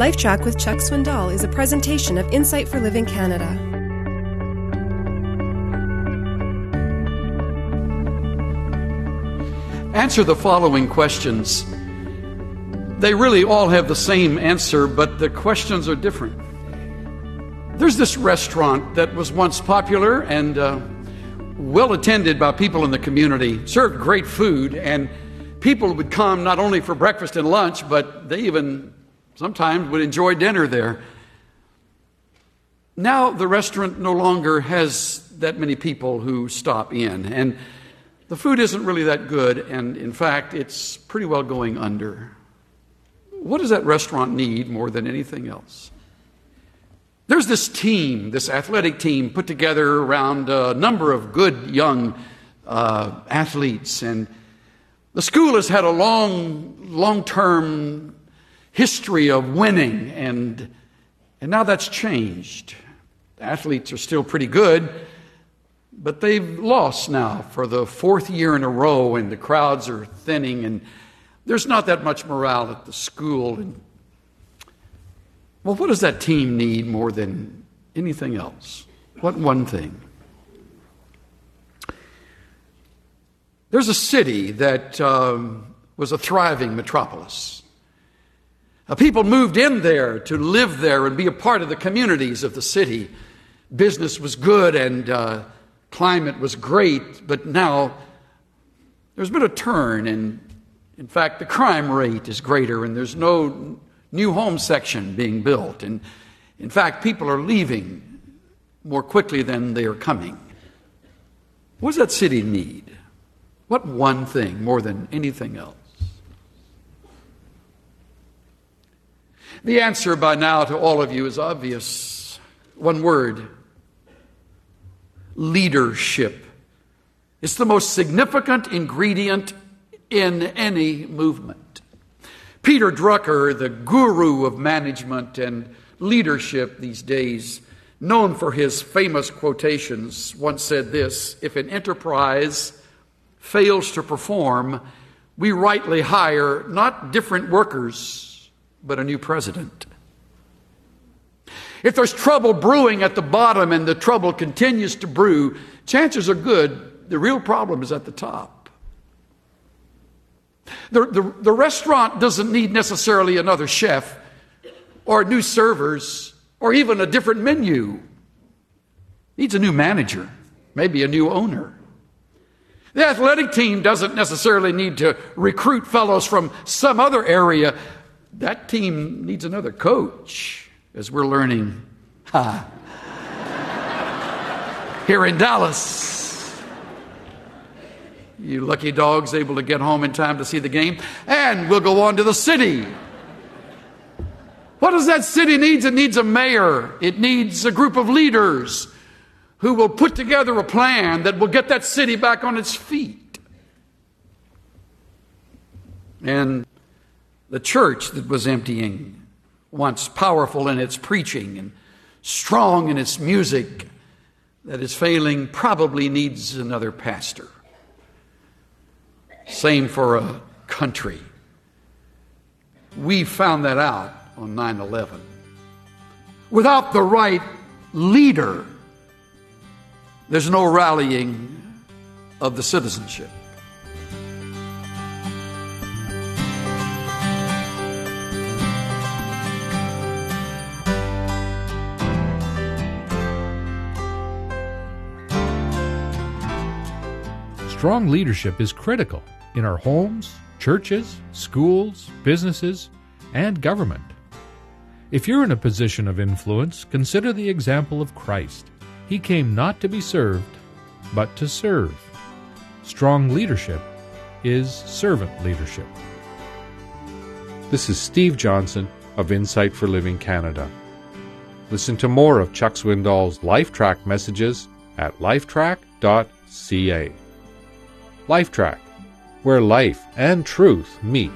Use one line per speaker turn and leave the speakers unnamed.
LifeTrac with Chuck Swindoll is a presentation of Insight for Living Canada.
Answer the following questions. They really all have the same answer, but the questions are different. There's this restaurant that was once popular and uh, well attended by people in the community, served great food, and people would come not only for breakfast and lunch, but they even sometimes would enjoy dinner there. Now the restaurant no longer has that many people who stop in, and the food isn't really that good, and in fact, it's pretty well going under. What does that restaurant need more than anything else? There's this team, this athletic team, put together around a number of good young uh, athletes, and the school has had a long, long term history of winning, and, and now that's changed. The athletes are still pretty good, but they've lost now for the fourth year in a row, and the crowds are thinning, and there's not that much morale at the school. And well, what does that team need more than anything else? What one thing? There's a city that um, was a thriving metropolis. Uh, people moved in there to live there and be a part of the communities of the city. Business was good and uh, climate was great, but now there's been a turn, and in fact, the crime rate is greater, and there's no new home section being built. And in fact, people are leaving more quickly than they are coming. What does that city need? What one thing more than anything else? The answer by now to all of you is obvious. One word leadership. It's the most significant ingredient in any movement. Peter Drucker, the guru of management and leadership these days, known for his famous quotations, once said this If an enterprise fails to perform, we rightly hire not different workers, but a new president. If there's trouble brewing at the bottom and the trouble continues to brew, chances are good the real problem is at the top. The, the, the restaurant doesn't need necessarily another chef or new servers or even a different menu. It needs a new manager, maybe a new owner. The athletic team doesn't necessarily need to recruit fellows from some other area. That team needs another coach, as we're learning here in Dallas. You lucky dogs able to get home in time to see the game. And we'll go on to the city. What does that city need? It needs a mayor. It needs a group of leaders who will put together a plan that will get that city back on its feet. And the church that was emptying, once powerful in its preaching and strong in its music, that is failing, probably needs another pastor. Same for a country. We found that out on 9 11. Without the right leader, there's no rallying of the citizenship.
Strong leadership is critical in our homes, churches, schools, businesses, and government. If you're in a position of influence, consider the example of Christ. He came not to be served, but to serve. Strong leadership is servant leadership. This is Steve Johnson of Insight for Living Canada. Listen to more of Chuck Swindoll's LifeTrac messages at lifetrac.ca. LifeTrac, where life and truth meet.